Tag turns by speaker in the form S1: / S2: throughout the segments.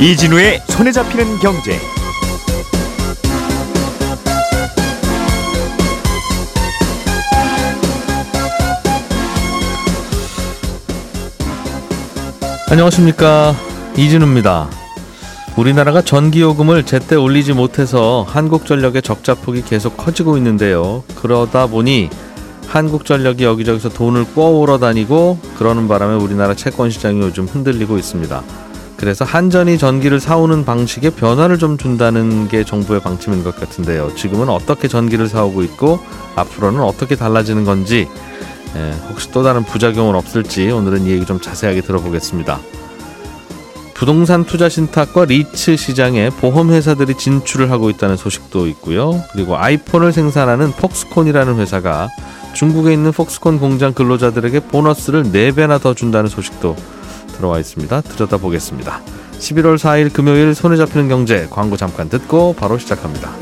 S1: 이진우의 손에 잡히는 경제.
S2: 안녕하십니까 이진우입니다. 우리나라가 전기요금을 제때 올리지 못해서 한국전력의 적자폭이 계속 커지고 있는데요. 그러다 보니 한국전력이 여기저기서 돈을 꿔오러 다니고 그러는 바람에 우리나라 채권 시장이 요즘 흔들리고 있습니다. 그래서 한전이 전기를 사오는 방식에 변화를 좀 준다는 게 정부의 방침인 것 같은데요. 지금은 어떻게 전기를 사오고 있고 앞으로는 어떻게 달라지는 건지 예, 혹시 또 다른 부작용은 없을지 오늘은 이 얘기 좀 자세하게 들어보겠습니다. 부동산 투자 신탁과 리츠 시장에 보험 회사들이 진출을 하고 있다는 소식도 있고요. 그리고 아이폰을 생산하는 폭스콘이라는 회사가 중국에 있는 폭스콘 공장 근로자들에게 보너스를 4배나 더 준다는 소식도 들어와 있습니다. 들여다보겠습니다. 11월 4일 금요일 손에 잡히는 경제 광고 잠깐 듣고 바로 시작합니다.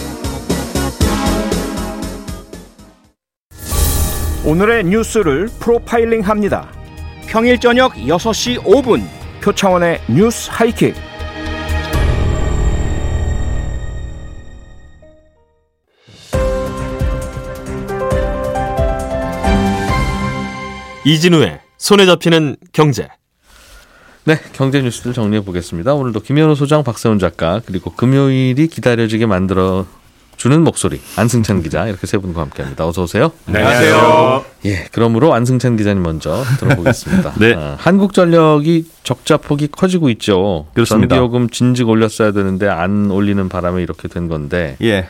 S1: 오늘의 뉴스를 프로파일링 합니다. 평일 저녁 6시 5분 표창원의 뉴스 하이킥.
S3: 이진우의 손에 잡히는 경제.
S2: 네, 경제 뉴스를 정리해 보겠습니다. 오늘도 김현우 소장, 박세훈 작가 그리고 금요일이 기다려지게 만들어 주는 목소리 안승찬 기자 이렇게 세 분과 함께합니다. 어서 오세요.
S3: 네, 안녕하세요.
S2: 예, 그러므로 안승찬 기자님 먼저 들어보겠습니다.
S3: 네.
S2: 어, 한국전력이 적자 폭이 커지고 있죠.
S3: 그렇습니다.
S2: 전기요금 진즉 올렸어야 되는데 안 올리는 바람에 이렇게 된 건데.
S3: 예.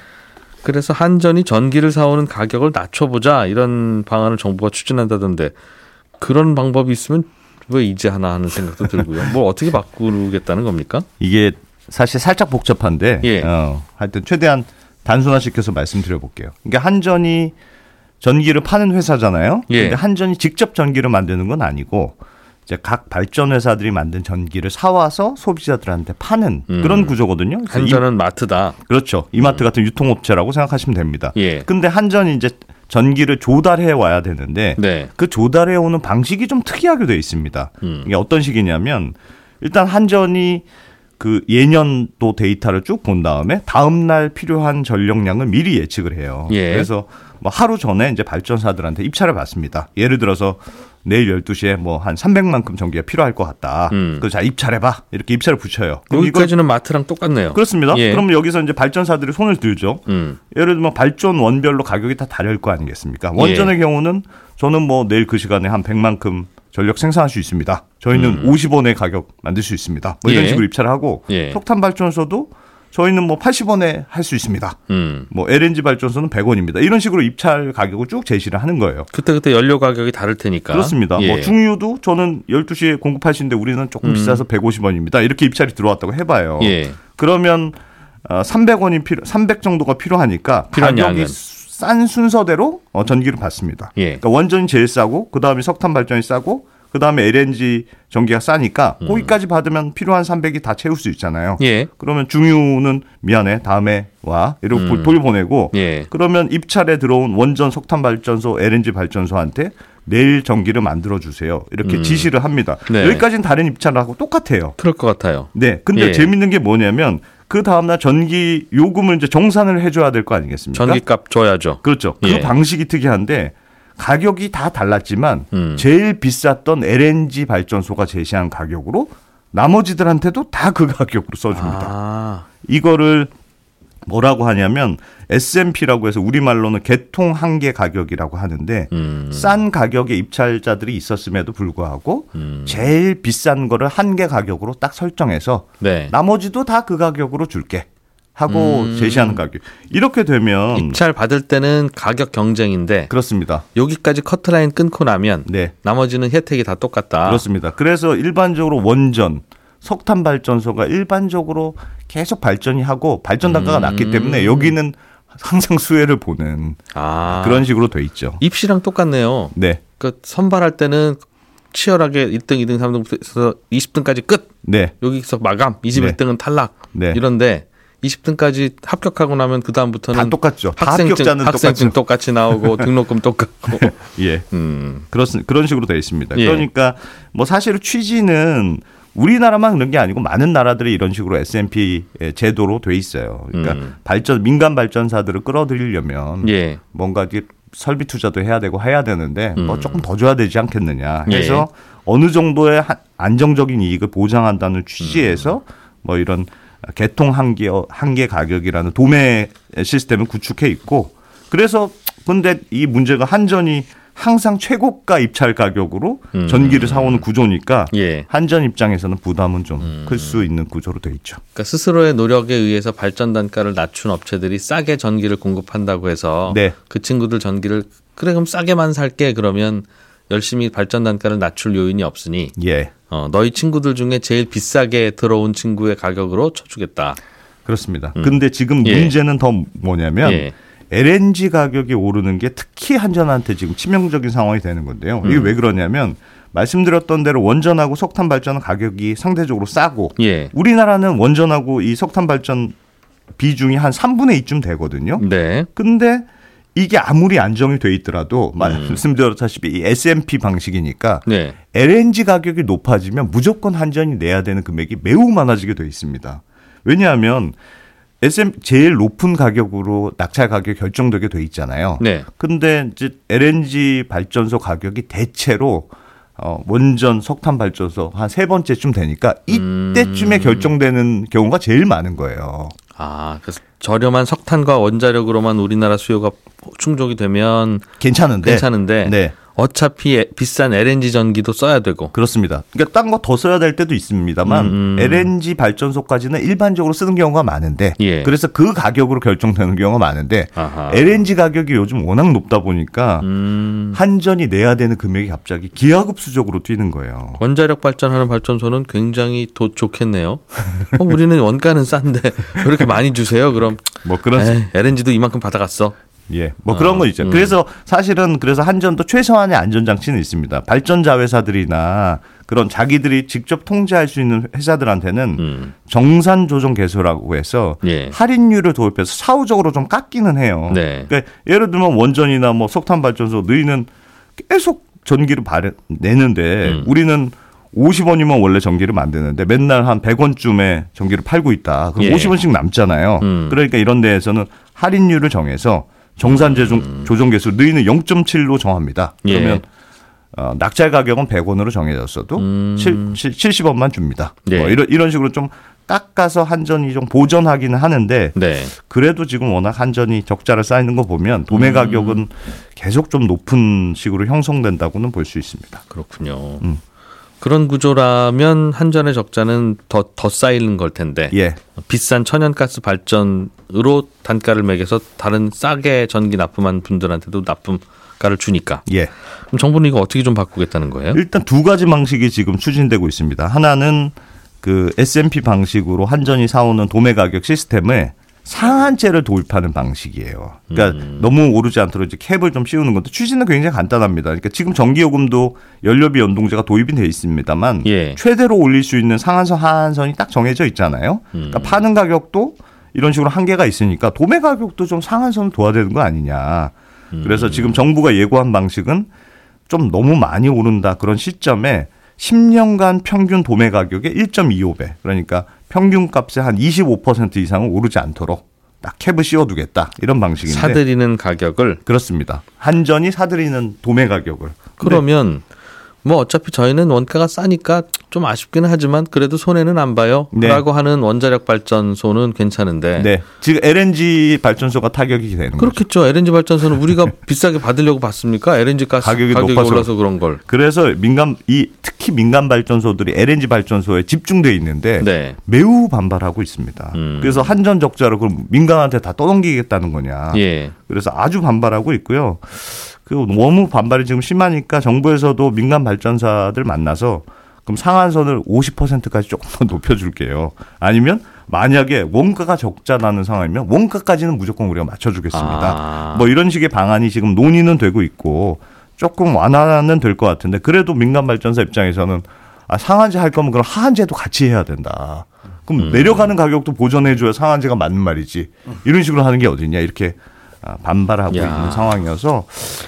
S2: 그래서 한전이 전기를 사오는 가격을 낮춰보자 이런 방안을 정부가 추진한다던데 그런 방법이 있으면 왜 이제 하나 하는 생각도 들고요. 뭘 어떻게 바꾸겠다는 겁니까?
S4: 이게 사실 살짝 복잡한데
S2: 예.
S4: 어, 하여튼 최대한 단순화시켜서 말씀드려 볼게요. 그러니까 한전이 전기를 파는 회사잖아요.
S2: 예.
S4: 근데 한전이 직접 전기를 만드는 건 아니고 이제 각 발전 회사들이 만든 전기를 사와서 소비자들한테 파는
S2: 음.
S4: 그런 구조거든요.
S2: 한전은 마트다.
S4: 이, 그렇죠. 이마트 같은 유통업체라고 생각하시면 됩니다.
S2: 예.
S4: 근데 한전이 이제 전기를 조달해 와야 되는데
S2: 네.
S4: 그 조달해 오는 방식이 좀 특이하게 돼 있습니다.
S2: 음.
S4: 이게 어떤 식이냐면 일단 한전이 그 예년도 데이터를 쭉 본 다음에 다음 날 필요한 전력량을 미리 예측을 해요.
S2: 예.
S4: 그래서 뭐 하루 전에 이제 발전사들한테 입찰을 받습니다. 예를 들어서 내일 12시에 뭐 한 300만큼 전기가 필요할 것 같다.
S2: 음.
S4: 그자 입찰해 봐. 이렇게 입찰을 붙여요. 그럼
S2: 여기까지는 마트랑 똑같네요.
S4: 그렇습니다.
S2: 예.
S4: 그러면 여기서 이제 발전사들이 손을 들죠.
S2: 음.
S4: 예를 들면 발전 원별로 가격이 다 다를 거 아니겠습니까? 원전의
S2: 예.
S4: 경우는 저는 뭐 내일 그 시간에 한 100만큼 전력 생산할 수 있습니다. 저희는 50원의 가격 만들 수 있습니다. 뭐 이런
S2: 음. 예.
S4: 식으로 입찰을 하고
S2: 예.
S4: 석탄 발전소도 저희는 뭐 80원에 할 수 있습니다.
S2: 음.
S4: 뭐 LNG 발전소는 100원입니다. 이런 식으로 입찰 가격을 쭉 제시를 하는 거예요.
S2: 그때 그때 연료 가격이 다를 테니까.
S4: 그렇습니다.
S2: 예.
S4: 뭐 중유도 저는 12시에 공급하시는데 우리는 조금
S2: 음.
S4: 비싸서 150원입니다. 이렇게 입찰이 들어왔다고 해 봐요.
S2: 예.
S4: 그러면 어, 300원이 필요, 300 정도가 필요하니까 가격이
S2: 양은.
S4: 싼 순서대로 어, 전기를 받습니다.
S2: 예.
S4: 그러니까 원전이 제일 싸고 그 다음에 석탄 발전이 싸고 그 다음에 LNG 전기가 싸니까 거기까지 받으면 필요한 300이 다 채울 수 있잖아요.
S2: 음. 예.
S4: 그러면 중유는 미안해 다음에 와 이러고
S2: 음.
S4: 돌보내고
S2: 예.
S4: 그러면 입찰에 들어온 원전 석탄 발전소 LNG 발전소한테 내일 전기를 만들어 주세요 이렇게
S2: 음.
S4: 지시를 합니다.
S2: 네.
S4: 여기까지는 다른 입찰하고 똑같아요.
S2: 그럴 것 같아요.
S4: 네. 근데
S2: 예.
S4: 재밌는 게 뭐냐면 그 다음날 전기 요금을 이제 정산을 해줘야 될 거 아니겠습니까?
S2: 전기값 줘야죠.
S4: 그렇죠. 그
S2: 예.
S4: 방식이 특이한데 가격이 다 달랐지만
S2: 음.
S4: 제일 비쌌던 LNG 발전소가 제시한 가격으로 나머지들한테도 다 그 가격으로 써줍니다.
S2: 아.
S4: 이거를 뭐라고 하냐면 S&P라고 해서 우리말로는 개통 한계 가격이라고 하는데
S2: 음.
S4: 싼 가격의 입찰자들이 있었음에도 불구하고
S2: 음.
S4: 제일 비싼 거를 한계 가격으로 딱 설정해서
S2: 네.
S4: 나머지도 다 그 가격으로 줄게 하고
S2: 음.
S4: 제시하는 가격. 이렇게 되면
S2: 입찰 받을 때는 가격 경쟁인데
S4: 그렇습니다.
S2: 여기까지 커트라인 끊고 나면
S4: 네.
S2: 나머지는 혜택이 다 똑같다.
S4: 그렇습니다. 그래서 일반적으로 원전, 석탄 발전소가 일반적으로 계속 발전이 하고 발전 단가가
S2: 음.
S4: 낮기 때문에 여기는 항상 수혜를 보는
S2: 아.
S4: 그런 식으로 돼 있죠.
S2: 입시랑 똑같네요.
S4: 네.
S2: 그 선발할 때는 치열하게 1등, 2등, 3등부터 20등까지 끝.
S4: 네.
S2: 여기서 마감. 21등은 탈락.
S4: 네.
S2: 이런데 20등까지 합격하고 나면 그 다음부터는
S4: 다 똑같죠. 다
S2: 학생증,
S4: 합격자는
S2: 학생증. 똑같이 나오고 등록금 똑같고.
S4: 예.
S2: 음.
S4: 그렇, 그런 식으로 되어 있습니다.
S2: 예.
S4: 그러니까 뭐 사실 취지는 우리나라만 그런 게 아니고 많은 나라들이 이런 식으로 S&P 제도로 돼 있어요. 그러니까
S2: 음.
S4: 발전 민간 발전사들을 끌어들이려면
S2: 예.
S4: 뭔가 이게 설비 투자도 해야 되고 해야 되는데 뭐
S2: 음.
S4: 조금 더 줘야 되지 않겠느냐
S2: 예.
S4: 해서 어느 정도의 한- 안정적인 이익을 보장한다는 취지에서
S2: 음.
S4: 뭐 이런 개통 한계 한계 가격이라는 도매 시스템을 구축해 있고 그래서 근데 이 문제가 한전이 항상 최고가 입찰 가격으로
S2: 음.
S4: 전기를 사오는 구조니까
S2: 예.
S4: 한전 입장에서는 부담은
S2: 음.
S4: 좀클수 있는 구조로 돼 있죠.
S2: 그러니까 스스로의 노력에 의해서 발전 단가를 낮춘 업체들이 싸게 전기를 공급한다고 해서
S4: 네.
S2: 그 친구들 전기를 그래 그럼 싸게만 살게 그러면 열심히 발전 단가를 낮출 요인이 없으니
S4: 예.
S2: 어, 너희 친구들 중에 제일 비싸게 들어온 친구의 가격으로 쳐주겠다.
S4: 그렇습니다. 근데 지금
S2: 예.
S4: 문제는 더 뭐냐면
S2: 예.
S4: LNG 가격이 오르는 게 특히 한전한테 지금 치명적인 상황이 되는 건데요.
S2: 음.
S4: 이게 왜 그러냐면 말씀드렸던 대로 원전하고 석탄 발전은 가격이 상대적으로 싸고
S2: 예.
S4: 우리나라는 원전하고 이 석탄 발전 비중이 한 3분의 2쯤 되거든요.
S2: 네.
S4: 근데 이게 아무리 안정이 돼 있더라도
S2: 음.
S4: 말씀드렸다시피 이 S&P 방식이니까
S2: 네.
S4: LNG 가격이 높아지면 무조건 한전이 내야 되는 금액이 매우 많아지게 돼 있습니다. 왜냐하면 SM 제일 높은 가격으로 낙찰 가격이 결정되게 돼 있잖아요.
S2: 네.
S4: 근데 이제 LNG 발전소 가격이 대체로 어, 원전 석탄 발전소 한 세 번째쯤 되니까 이때쯤에
S2: 음.
S4: 결정되는 경우가 제일 많은 거예요.
S2: 아, 그래서 저렴한 석탄과 원자력으로만 우리나라 수요가 충족이 되면
S4: 괜찮은데.
S2: 괜찮은데
S4: 네.
S2: 어차피 에- 비싼 LNG 전기도 써야 되고.
S4: 그렇습니다. 그러니까 딴 거 더 써야 될 때도 있습니다만
S2: 음, 음.
S4: LNG 발전소까지는 일반적으로 쓰는 경우가 많은데
S2: 예.
S4: 그래서 그 가격으로 결정되는 경우가 많은데
S2: 아하.
S4: LNG 가격이 요즘 워낙 높다 보니까
S2: 음,
S4: 한전이 내야 되는 금액이 갑자기 기하급수적으로 뛰는 거예요.
S2: 원자력 발전하는 발전소는 굉장히 도, 좋겠네요. 어, 우리는 원가는 싼데 왜 이렇게 많이 주세요? 그럼
S4: 뭐 그런
S2: 에이, LNG도 이만큼 받아갔어.
S4: 예, 뭐 그런
S2: 어,
S4: 거 있죠.
S2: 음.
S4: 그래서 사실은 그래서 한전도 최소한의 안전 장치는 있습니다. 발전 자 회사들이나 그런 자기들이 직접 통제할 수 있는 회사들한테는
S2: 음,
S4: 정산 조정 개소라고 해서
S2: 예.
S4: 할인율을 도입해서 사후적으로 좀 깎기는 해요.
S2: 네.
S4: 그러니까 예를 들면 원전이나 뭐 석탄 발전소 너희는 계속 전기를 발행 내는데
S2: 음.
S4: 우리는 50원이면 원래 전기를 만드는데 맨날 한 100원쯤에 전기를 팔고 있다. 그럼
S2: 예.
S4: 50원씩 남잖아요.
S2: 음.
S4: 그러니까 이런 데에서는 할인율을 정해서 정산 조정 조정 개수 너희는 0.7로 정합니다.
S2: 음. 예.
S4: 그러면 어, 낙찰 가격은 100원으로 정해졌어도
S2: 음.
S4: 칠 70 원만 줍니다.
S2: 예.
S4: 뭐 이런 이런 식으로 좀 깎아서 한전이 좀 보전하기는 하는데
S2: 네.
S4: 그래도 지금 워낙 한전이 적자를 쌓이는 거 보면 도매 가격은 계속 좀 높은 식으로 형성된다고는 볼 수 있습니다.
S2: 그렇군요.
S4: 음.
S2: 그런 구조라면 한전의 적자는 더, 더 쌓이는 걸 텐데
S4: 예.
S2: 비싼 천연가스 발전 으로 단가를 매겨서 다른 싸게 전기 납품한 분들한테도 납품 가를 주니까
S4: 예.
S2: 그럼 정부는 이거 어떻게 좀 바꾸겠다는 거예요?
S4: 일단 두 가지 방식이 지금 추진되고 있습니다. 하나는 그 S&P 방식으로 한전이 사오는 도매 가격 시스템에 상한제를 도입하는 방식이에요. 그러니까
S2: 음.
S4: 너무 오르지 않도록 이제 캡을 좀 씌우는 것도 취지는 굉장히 간단합니다. 그러니까 지금 전기요금도 연료비 연동제가 도입이 돼 있습니다만
S2: 예.
S4: 최대로 올릴 수 있는 상한선 하한선이 딱 정해져 있잖아요.
S2: 음.
S4: 그러니까 파는 가격도 이런 식으로 한계가 있으니까 도매 가격도 좀 상한선을 둬야 되는 거 아니냐.
S2: 음.
S4: 그래서 지금 정부가 예고한 방식은 좀 너무 많이 오른다 그런 시점에 10년간 평균 도매 가격의 1.25배 그러니까 평균 값의 한 25% 이상은 오르지 않도록 딱 캡을 씌워두겠다 이런 방식인데
S2: 사들이는 가격을
S4: 그렇습니다. 한전이 사들이는 도매 가격을
S2: 그러면 뭐 어차피 저희는 원가가 싸니까 좀 아쉽기는 하지만 그래도 손해는 안 봐요.
S4: 네.
S2: 라고 하는 원자력 발전소는 괜찮은데
S4: 네 지금 LNG 발전소가 타격이 되는 거죠.
S2: 그렇겠죠. LNG 발전소는 우리가 비싸게 받으려고 받습니까? LNG 가스
S4: 가격이
S2: 가격이,
S4: 높아서.
S2: 올라서 그런 걸.
S4: 그래서 민간 이 특히 민간 발전소들이 LNG 발전소에 집중돼 있는데
S2: 네.
S4: 매우 반발하고 있습니다.
S2: 음.
S4: 그래서 한전 적자를 그럼 민간한테 다 떠넘기겠다는 거냐.
S2: 예.
S4: 그래서 아주 반발하고 있고요. 그 너무 반발이 지금 심하니까 정부에서도 민간 발전사들 만나서 그럼 상한선을 50%까지 조금 더 높여줄게요. 아니면 만약에 원가가 적자 나는 상황이면 원가까지는 무조건 우리가 맞춰주겠습니다.
S2: 아.
S4: 뭐 이런 식의 방안이 지금 논의는 되고 있고 조금 완화는 될 것 같은데 그래도 민간 발전사 입장에서는 아, 상한제 할 거면 그럼 하한제도 같이 해야 된다. 그럼
S2: 음.
S4: 내려가는 가격도 보전해줘야 상한제가 맞는 말이지. 이런 식으로 하는 게 어딨냐 이렇게 아, 반발하고
S2: 야.
S4: 있는 상황이어서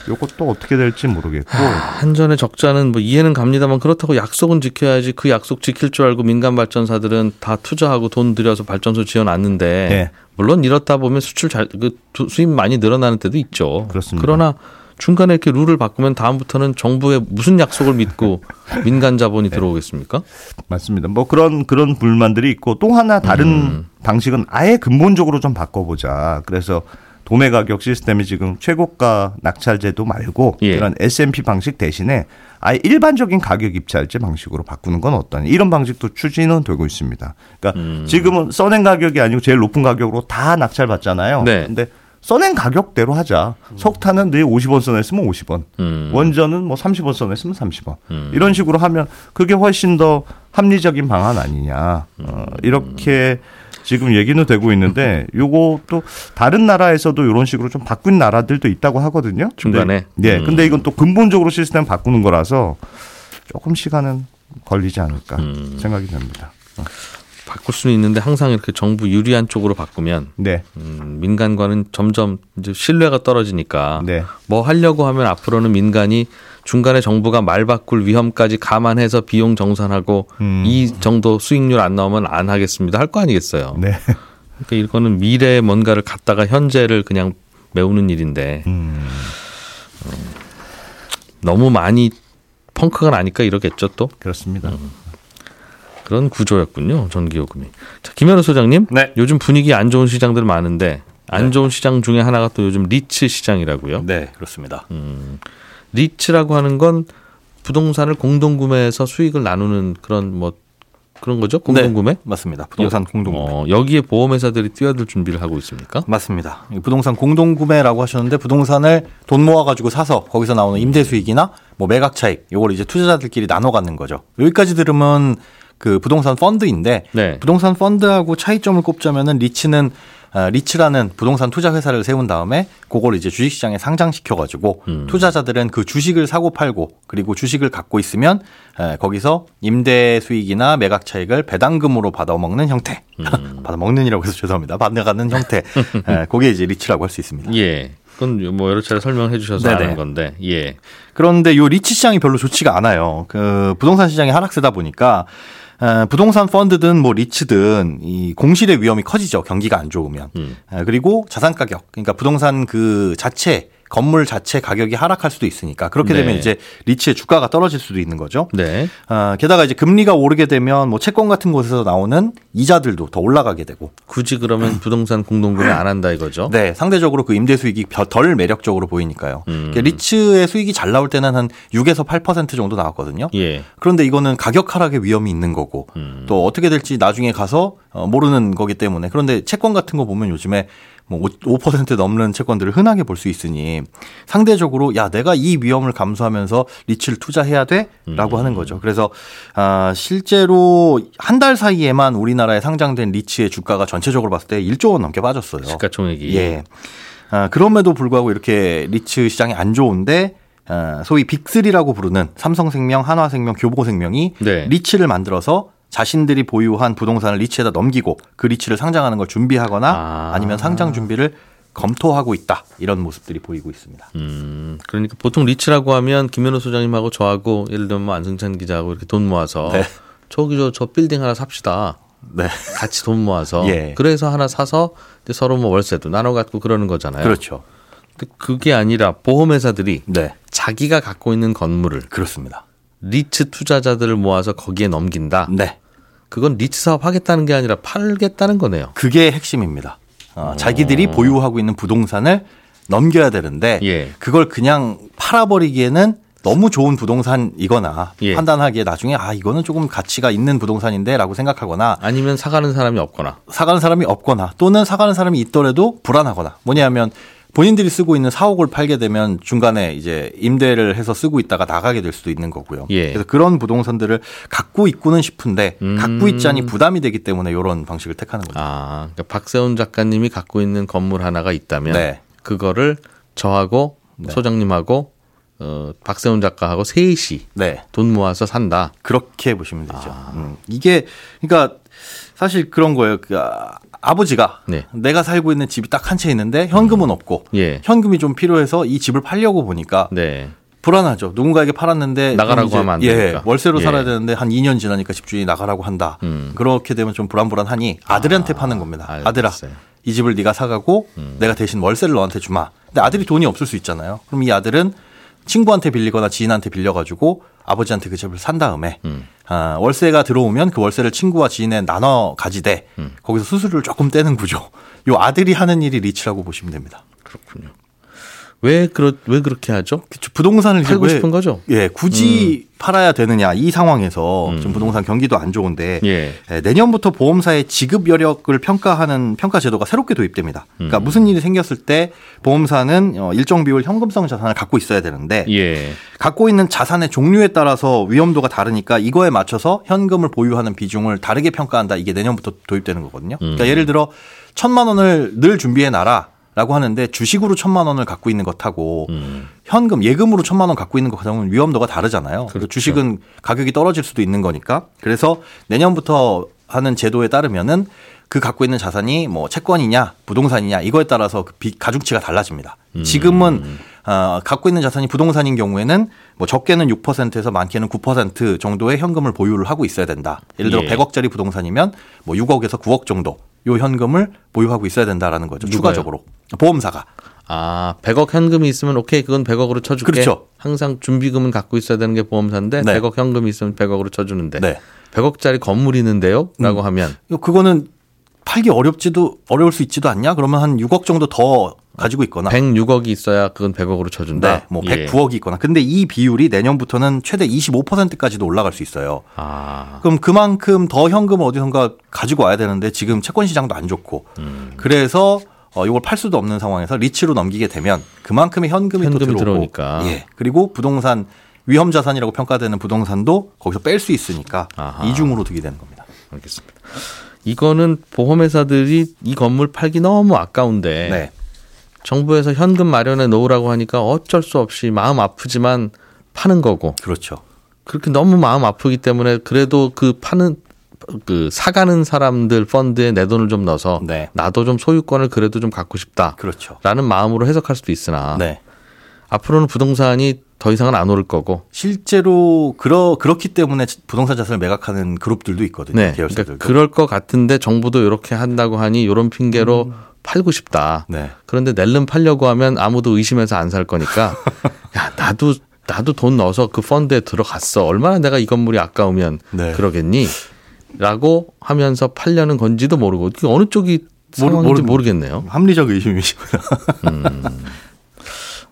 S4: 이것도 어떻게 될지 모르겠고
S2: 한전의 적자는 뭐 이해는 갑니다만 그렇다고 약속은 지켜야지 그 약속 지킬 줄 알고 민간 발전사들은 다 투자하고 돈 들여서 발전소 지어놨는데
S4: 네.
S2: 물론 이렇다 보면 수출 잘그 수입 많이 늘어나는 때도 있죠.
S4: 그렇습니다.
S2: 그러나 중간에 이렇게 룰을 바꾸면 다음부터는 정부의 무슨 약속을 믿고 민간 자본이 들어오겠습니까?
S4: 맞습니다. 뭐 그런 그런 불만들이 있고 또 하나 다른
S2: 음.
S4: 방식은 아예 근본적으로 좀 바꿔보자. 그래서 도매 가격 시스템이 지금 최고가 낙찰제도 말고
S2: 예.
S4: 이런 S&P 방식 대신에 아예 일반적인 가격 입찰제 방식으로 바꾸는 건 어떠냐. 이런 방식도 추진은 되고 있습니다. 그러니까
S2: 음.
S4: 지금은 써낸 가격이 아니고 제일 높은 가격으로 다 낙찰 받잖아요.
S2: 네.
S4: 근데 써낸 가격대로 하자. 석탄은 늘 50원 써냈으면 50원.
S2: 음.
S4: 원전은 뭐 30원 써냈으면 30원.
S2: 음.
S4: 이런 식으로 하면 그게 훨씬 더 합리적인 방안 아니냐. 어, 이렇게 지금 얘기는 되고 있는데 요것도 다른 나라에서도 이런 식으로 좀 바꾼 나라들도 있다고 하거든요.
S2: 중간에?
S4: 네.
S2: 음.
S4: 근데 이건 또 근본적으로 시스템 바꾸는 거라서 조금 시간은 걸리지 않을까
S2: 음.
S4: 생각이 듭니다.
S2: 바꿀 수는 있는데 항상 이렇게 정부 유리한 쪽으로 바꾸면
S4: 네.
S2: 음, 민간과는 점점 이제 신뢰가 떨어지니까
S4: 네.
S2: 뭐 하려고 하면 앞으로는 민간이 중간에 정부가 말 바꿀 위험까지 감안해서 비용 정산하고
S4: 음.
S2: 이 정도 수익률 안 나오면 안 하겠습니다 할 거 아니겠어요.
S4: 네.
S2: 그러니까 이거는 미래에 뭔가를 갖다가 현재를 그냥 메우는 일인데
S4: 음.
S2: 너무 많이 펑크가 나니까 이러겠죠 또
S4: 그렇습니다.
S2: 그런 구조였군요 전기요금이. 자 김현우 소장님,
S3: 네.
S2: 요즘 분위기 안 좋은 시장들 많은데 안
S3: 네.
S2: 좋은 시장 중에 하나가 또 요즘 리츠 시장이라고요.
S3: 네, 그렇습니다.
S2: 리츠라고 하는 건 부동산을 공동 구매해서 수익을 나누는 그런 뭐 그런 거죠? 공동 구매?
S5: 맞습니다. 부동산 공동구매.
S2: 어, 여기에 보험회사들이 뛰어들 준비를 하고 있습니까?
S5: 맞습니다. 이 부동산 공동구매라고 하셨는데 부동산을 돈 모아가지고 사서 거기서 나오는 임대 수익이나 뭐 매각 차익 요걸 이제 투자자들끼리 나눠 갖는 거죠. 여기까지 들으면 그 부동산 펀드인데
S2: 네.
S5: 부동산 펀드하고 차이점을 꼽자면은 리츠는 아, 리츠라는 부동산 투자 회사를 세운 다음에 그걸 이제 주식시장에 상장시켜 가지고
S2: 음.
S5: 투자자들은 그 주식을 사고 팔고 그리고 주식을 갖고 있으면 에, 거기서 임대 수익이나 매각 차익을 배당금으로 받아먹는 형태.
S2: 음.
S5: 받아먹는이라고 해서 죄송합니다. 받아가는 형태. 에, 그게 이제 리츠라고 할 수 있습니다.
S2: 예. 그건 뭐 여러 차례 설명해 주셔서
S5: 네네.
S2: 아는 건데. 예.
S5: 그런데 요 리츠 시장이 별로 좋지가 않아요. 그 부동산 시장이 하락세다 보니까 에, 부동산 펀드든 뭐 리츠든 이 공실의 위험이 커지죠. 경기가 안 좋으면.
S2: 음.
S5: 에, 그리고 자산 가격, 그러니까 부동산 그 자체 건물 자체 가격이 하락할 수도 있으니까 그렇게 되면
S2: 네.
S5: 이제 리츠의 주가가 떨어질 수도 있는 거죠.
S2: 네.
S5: 아, 게다가 이제 금리가 오르게 되면 뭐 채권 같은 곳에서 나오는 이자들도 더 올라가게 되고
S2: 굳이 그러면 부동산 공동구매 안 한다 이거죠?
S5: 네, 상대적으로 그 임대 수익이 벼- 덜 매력적으로 보이니까요.
S2: 음.
S5: 그러니까 리츠의 수익이 잘 나올 때는 한 6에서 8% 정도 나왔거든요.
S2: 예.
S5: 그런데 이거는 가격 하락의 위험이 있는 거고
S2: 음.
S5: 또 어떻게 될지 나중에 가서 어, 모르는 거기 때문에 그런데 채권 같은 거 보면 요즘에 뭐5% 넘는 채권들을 흔하게 볼 수 있으니 상대적으로 야 내가 이 위험을 감수하면서 리츠를 투자해야 돼라고 하는 거죠. 그래서 아 실제로 한 달 사이에만 우리나라에 상장된 리츠의 주가가 전체적으로 봤을 때 1조 원 넘게 빠졌어요.
S2: 시가총액이.
S5: 예. 아, 그럼에도 불구하고 이렇게 리츠 시장이 안 좋은데 아, 소위 빅3라고 부르는 삼성생명, 한화생명, 교보생명이
S2: 네.
S5: 리츠를 만들어서 자신들이 보유한 부동산을 리츠에다 넘기고 그 리츠를 상장하는 걸 준비하거나
S2: 아.
S5: 아. 니면 상장 준비를 검토하고 있다 이런 모습들이 보이고 있습니다.
S2: 음, 그러니까 보통 리츠라고 하면 김현우 소장님하고 저하고 예를 들면 뭐 안승찬 기자하고 이렇게 돈 모아서
S5: 네.
S2: 저기 저, 저 빌딩 하나 삽시다.
S5: 네,
S2: 같이 돈 모아서
S5: 예.
S2: 그래서 하나 사서 서로 뭐 월세도 나눠 갖고 그러는 거잖아요.
S5: 그렇죠.
S2: 근데 그게 아니라 보험회사들이
S5: 네,
S2: 자기가 갖고 있는 건물을
S5: 그렇습니다.
S2: 리츠 투자자들을 모아서 거기에 넘긴다.
S5: 네,
S2: 그건 리츠 사업 하겠다는 게 아니라 팔겠다는 거네요.
S5: 그게 핵심입니다. 어, 자기들이 보유하고 있는 부동산을 넘겨야 되는데
S2: 예.
S5: 그걸 그냥 팔아버리기에는 너무 좋은 부동산이거나
S2: 예.
S5: 판단하기에 나중에 아 이거는 조금 가치가 있는 부동산인데라고 생각하거나
S2: 아니면 사가는 사람이 없거나.
S5: 사가는 사람이 없거나 또는 사가는 사람이 있더라도 불안하거나 뭐냐면 본인들이 쓰고 있는 사옥을 팔게 되면 중간에 이제 임대를 해서 쓰고 있다가 나가게 될 수도 있는 거고요.
S2: 예.
S5: 그래서 그런 부동산들을 갖고 있고는 싶은데
S2: 음.
S5: 갖고 있자니 부담이 되기 때문에 이런 방식을 택하는 거죠.
S2: 아, 그러니까 박세훈 작가님이 갖고 있는 건물 하나가 있다면
S5: 네.
S2: 그거를 저하고
S5: 네.
S2: 소장님하고 어, 박세훈 작가하고 셋이
S5: 네.
S2: 돈 모아서 산다.
S5: 그렇게 보시면 되죠. 음. 이게 그러니까 사실 그런 거예요. 그 아, 아버지가
S2: 네.
S5: 내가 살고 있는 집이 딱 한 채 있는데 현금은 없고
S2: 예.
S5: 현금이 좀 필요해서 이 집을 팔려고 보니까
S2: 네.
S5: 불안하죠. 누군가에게 팔았는데
S2: 나가라고
S5: 이제
S2: 하면 안
S5: 예,
S2: 되니까.
S5: 월세로
S2: 예.
S5: 살아야 되는데 한 2년 지나니까 집주인이 나가라고 한다.
S2: 음.
S5: 그렇게 되면 좀 불안불안하니 아들한테 파는 겁니다.
S2: 알겠어요. 음.
S5: 아들아, 이 집을 네가 사가고 내가 대신 월세를 너한테 주마. 근데 아들이 돈이 없을 수 있잖아요. 그럼 이 아들은 친구한테 빌리거나 지인한테 빌려가지고 아버지한테 그 집을 산 다음에
S2: 음.
S5: 아, 월세가 들어오면 그 월세를 친구와 지인에 나눠 가지되
S2: 음.
S5: 거기서 수수료를 조금 떼는 구조. 요 아들이 하는 일이 리치라고 보시면 됩니다.
S2: 그렇군요. 왜 그렇 왜 그렇게 하죠?
S5: 그쵸. 부동산을
S2: 팔고
S5: 왜-
S2: 싶은 거죠?
S5: 예, 굳이 팔아야 되느냐 이 상황에서
S2: 음.
S5: 지금 부동산 경기도 안 좋은데
S2: 예.
S5: 예, 내년부터 보험사의 지급 여력을 평가하는 평가 제도가 새롭게 도입됩니다. 그러니까
S2: 음.
S5: 무슨 일이 생겼을 때 보험사는 어, 일정 비율 현금성 자산을 갖고 있어야 되는데
S2: 예.
S5: 갖고 있는 자산의 종류에 따라서 위험도가 다르니까 이거에 맞춰서 현금을 보유하는 비중을 다르게 평가한다. 이게 내년부터 도입되는 거거든요. 그러니까
S2: 음.
S5: 예를 들어 천만 원을 늘 준비해 놔라. 라고 하는데 주식으로 천만 원을 갖고 있는 것하고
S2: 음.
S5: 현금 예금으로 천만 원 갖고 있는 것하고는 위험도가 다르잖아요.
S2: 그렇죠.
S5: 주식은 가격이 떨어질 수도 있는 거니까. 그래서 내년부터 하는 제도에 따르면은 그 갖고 있는 자산이 뭐 채권이냐 부동산이냐 이거에 따라서 그 비- 가중치가 달라집니다.
S2: 음.
S5: 지금은 어, 갖고 있는 자산이 부동산인 경우에는 뭐 적게는 6%에서 많게는 9% 정도의 현금을 보유를 하고 있어야 된다. 예를 들어
S2: 예.
S5: 100억짜리 부동산이면 뭐 6억에서 9억 정도 요 현금을 보유하고 있어야 된다라는 거죠.
S2: 누가요?
S5: 추가적으로 보험사가.
S2: 아, 100억 현금이 있으면 오케이, 그건 100억으로 쳐줄게.
S5: 그렇죠.
S2: 항상 준비금은 갖고 있어야 되는 게 보험사인데
S5: 네.
S2: 100억 현금이 있으면 100억으로 쳐주는데
S5: 네.
S2: 100억짜리 건물 있는데요? 라고
S5: 음.
S2: 하면
S5: 그거는 팔기 어렵지도 어려울 수 있지도 않냐? 그러면 한 6억 정도 더 가지고 있거나
S2: 106억이 있어야 그건 100억으로 쳐준다.
S5: 네, 뭐
S2: 예.
S5: 109억이 있거나. 근데 이 비율이 내년부터는 최대 25%까지도 올라갈 수 있어요.
S2: 아,
S5: 그럼 그만큼 더 현금을 어디선가 가지고 와야 되는데 지금 채권 시장도 안 좋고.
S2: 음.
S5: 그래서 어 이걸 팔 수도 없는 상황에서 리치로 넘기게 되면 그만큼의 현금이, 또
S2: 현금이
S5: 들어오고.
S2: 들어오니까.
S5: 예. 그리고 부동산 위험 자산이라고 평가되는 부동산도 거기서 뺄 수 있으니까
S2: 아하.
S5: 이중으로 두게 되는 겁니다.
S2: 알겠습니다. 이거는 보험회사들이 이 건물 팔기 너무 아까운데
S5: 네.
S2: 정부에서 현금 마련해 놓으라고 하니까 어쩔 수 없이 마음 아프지만 파는 거고
S5: 그렇죠.
S2: 그렇게 너무 마음 아프기 때문에 그래도 그 파는 그 사가는 사람들 펀드에 내 돈을 좀 넣어서
S5: 네.
S2: 나도 좀 소유권을 그래도 좀 갖고 싶다라는
S5: 그렇죠.
S2: 마음으로 해석할 수도 있으나
S5: 네.
S2: 앞으로는 부동산이 더 이상은 안 오를 거고
S5: 실제로 그러 그렇기 때문에 부동산 자산을 매각하는 그룹들도 있거든요.
S2: 네
S5: 계열사들도.
S2: 그러니까 그럴 것 같은데 정부도 이렇게 한다고 하니 이런 핑계로 팔고 싶다
S5: 네.
S2: 그런데 낼름 팔려고 하면 아무도 의심해서 안 살 거니까 야 나도 나도 돈 넣어서 그 펀드에 들어갔어 얼마나 내가 이 건물이 아까우면
S5: 네.
S2: 그러겠니? 라고 하면서 팔려는 건지도 모르고 어느 쪽이
S5: 모르-
S2: 상황인지
S5: 모르-
S2: 모르 겠네요.
S5: 합리적 의심이시구나.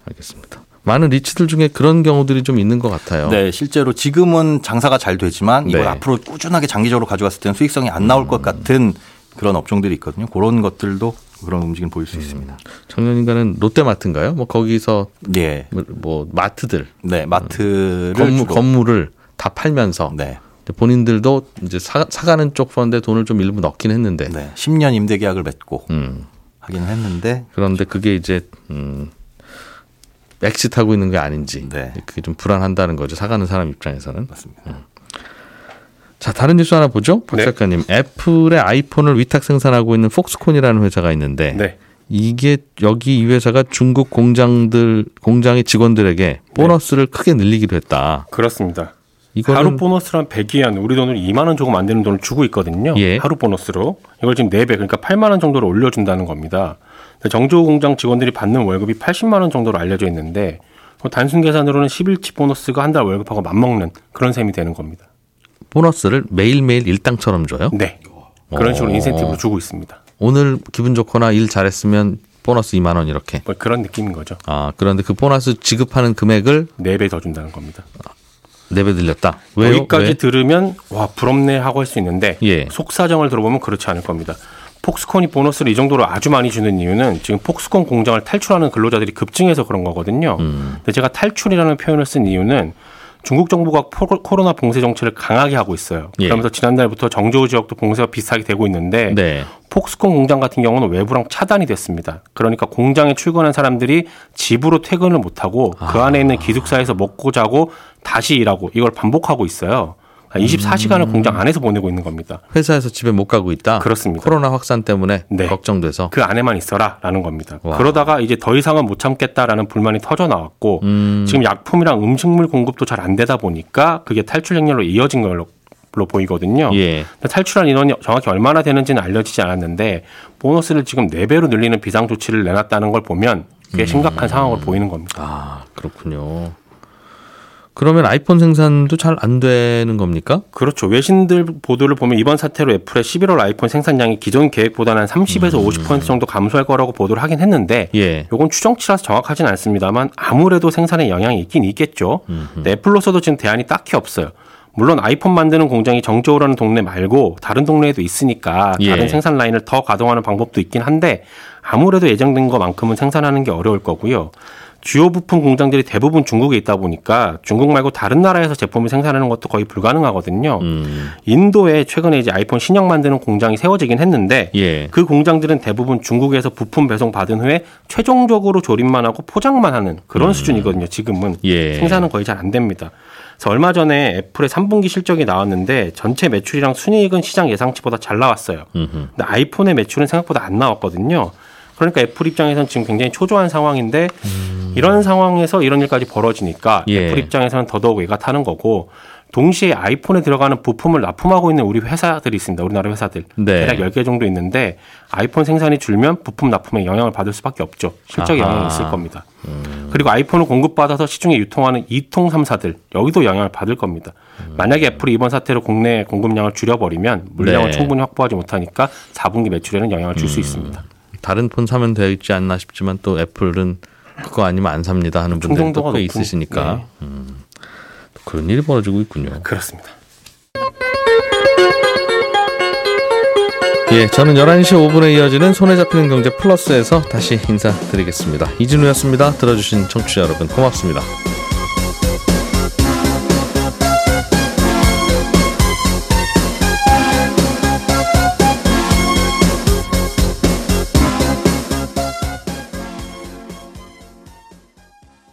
S2: 알겠습니다. 많은 리츠들 중에 그런 경우들이 좀 있는 것 같아요.
S5: 네, 실제로 지금은 장사가 잘 되지만 이걸
S2: 네.
S5: 앞으로 꾸준하게 장기적으로 가져갔을 때는 수익성이 안 나올 것 같은 그런 업종들이 있거든요. 그런 것들도 그런 움직임 보일 수 있습니다.
S2: 청년인가는 롯데마트인가요? 뭐 거기서
S5: 예.
S2: 뭐- 뭐 마트들
S5: 네, 마트를
S2: 건물
S5: 주로-
S2: 건물을 다 팔면서
S5: 네.
S2: 본인들도 이제 사, 사가는 쪽 펀드에 돈을 좀 일부 넣긴 했는데
S5: 네. 10년 임대 계약을 맺고
S2: 음,
S5: 하기는 했는데
S2: 그런데 그게 이제 음, exit하고 있는 게 아닌지
S5: 네.
S2: 그게 좀 불안하다는 거죠. 사가는 사람 입장에서는.
S5: 맞습니다.
S2: 자, 다른 뉴스 하나 보죠. 박
S3: 네.
S2: 작가님. 애플의 아이폰을 위탁 생산하고 있는 폭스콘이라는 회사가 있는데
S3: 네.
S2: 이게 여기 이 회사가 중국 공장들 공장의 직원들에게 보너스를 크게 늘리기로 했다.
S3: 그렇습니다. 하루 보너스란 100위안 우리 돈으로 2만 원 조금 안 되는 돈을 주고 있거든요.
S2: 예.
S3: 하루 보너스로 이걸 지금 4배 그러니까 8만 원 정도로 올려 준다는 겁니다. 근데 정조 공장 직원들이 받는 월급이 80만 원 정도로 알려져 있는데 뭐 단순 계산으로는 10일치 보너스가 한 달 월급하고 맞먹는 그런 셈이 되는 겁니다.
S2: 보너스를 매일매일 일당처럼 줘요.
S3: 네. 그런 식으로
S2: 어.
S3: 인센티브로 주고 있습니다.
S2: 오늘 기분 좋거나 일 잘했으면 보너스 2만 원 이렇게.
S3: 뭐 그런 느낌인 거죠.
S2: 아, 그런데 그 보너스 지급하는 금액을
S3: 4배 더 준다는 겁니다.
S2: 네배 늘렸다. 왜요?
S3: 여기까지
S2: 왜?
S3: 들으면 와 부럽네 하고 할 수 있는데
S2: 예.
S3: 속사정을 들어보면 그렇지 않을 겁니다. 폭스콘이 보너스를 이 정도로 아주 많이 주는 이유는 지금 폭스콘 공장을 탈출하는 근로자들이 급증해서 그런 거거든요.
S2: 음.
S3: 근데 제가 탈출이라는 표현을 쓴 이유는 중국 정부가 코로나 봉쇄 정책을 강하게 하고 있어요.
S2: 예.
S3: 그러면서 지난달부터 정저우 지역도 봉쇄가 비슷하게 되고 있는데
S2: 네.
S3: 폭스콘 공장 같은 경우는 외부랑 차단이 됐습니다. 그러니까 공장에 출근한 사람들이 집으로 퇴근을 못하고 그 안에 있는 기숙사에서 먹고 자고 다시 일하고 이걸 반복하고 있어요. 24시간을
S2: 음.
S3: 공장 안에서 보내고 있는 겁니다.
S2: 회사에서 집에 못 가고 있다.
S3: 그렇습니다.
S2: 코로나 확산 때문에
S3: 네.
S2: 걱정돼서.
S3: 그 안에만 있어라라는 겁니다.
S2: 와.
S3: 그러다가 이제 더 이상은 못 참겠다라는 불만이 터져 나왔고
S2: 음.
S3: 지금 약품이랑 음식물 공급도 잘 안 되다 보니까 그게 탈출 행렬로 이어진 걸로 로 보이거든요.
S2: 예.
S3: 탈출한 인원이 정확히 얼마나 되는지는 알려지지 않았는데 보너스를 지금 4배로 늘리는 비상 조치를 내놨다는 걸 보면 꽤 심각한 상황으로 보이는 겁니다.
S2: 아 그렇군요. 그러면 아이폰 생산도 잘 안 되는 겁니까?
S3: 그렇죠. 외신들 보도를 보면 이번 사태로 애플의 11월 아이폰 생산량이 기존 계획보다는 한 30에서 50% 정도 감소할 거라고 보도를 하긴 했는데
S2: 예.
S3: 요건 추정치라서 정확하진 않습니다만 아무래도 생산에 영향이 있긴 있겠죠. 애플로서도 지금 대안이 딱히 없어요. 물론 아이폰 만드는 공장이 정저우라는 동네 말고 다른 동네에도 있으니까
S2: 예.
S3: 다른 생산 라인을 더 가동하는 방법도 있긴 한데 아무래도 예정된 것만큼은 생산하는 게 어려울 거고요. 주요 부품 공장들이 대부분 중국에 있다 보니까 중국 말고 다른 나라에서 제품을 생산하는 것도 거의 불가능하거든요.
S2: 음.
S3: 인도에 최근에 이제 아이폰 신형 만드는 공장이 세워지긴 했는데
S2: 예.
S3: 그 공장들은 대부분 중국에서 부품 배송 받은 후에 최종적으로 조립만 하고 포장만 하는 그런 수준이거든요. 지금은
S2: 음. 예.
S3: 생산은 거의 잘 안 됩니다. 그래서 얼마 전에 애플의 3분기 실적이 나왔는데 전체 매출이랑 순이익은 시장 예상치보다 잘 나왔어요.
S2: 음흠.
S3: 근데 아이폰의 매출은 생각보다 안 나왔거든요. 그러니까 애플 입장에서는 지금 굉장히 초조한 상황인데 이런 상황에서 이런 일까지 벌어지니까
S2: 예.
S3: 애플 입장에서는 더더욱 애가 타는 거고 동시에 아이폰에 들어가는 부품을 납품하고 있는 우리 회사들이 있습니다. 우리나라 회사들.
S2: 네.
S3: 대략 10개 정도 있는데 아이폰 생산이 줄면 부품 납품에 영향을 받을 수밖에 없죠. 실적. 영향이 있을 겁니다. 그리고 아이폰을 공급받아서 시중에 유통하는 이통 3사들 여기도 영향을 받을 겁니다. 만약에 애플이 이번 사태로 국내 공급량을 줄여버리면 물량을
S2: 네.
S3: 충분히 확보하지 못하니까 4분기 매출에는 영향을 줄수 있습니다.
S2: 다른 폰 사면 되지 않나 싶지만 또 애플은 그거 아니면 안 삽니다 하는 분들도 꽤 있으시니까
S3: 네.
S2: 음, 또 그런 일이 벌어지고 있군요.
S3: 그렇습니다.
S2: 예, 저는 11시 5분에 이어지는 손에 잡히는 경제 플러스에서 다시 인사드리겠습니다. 이진우였습니다. 들어주신 청취자 여러분 고맙습니다.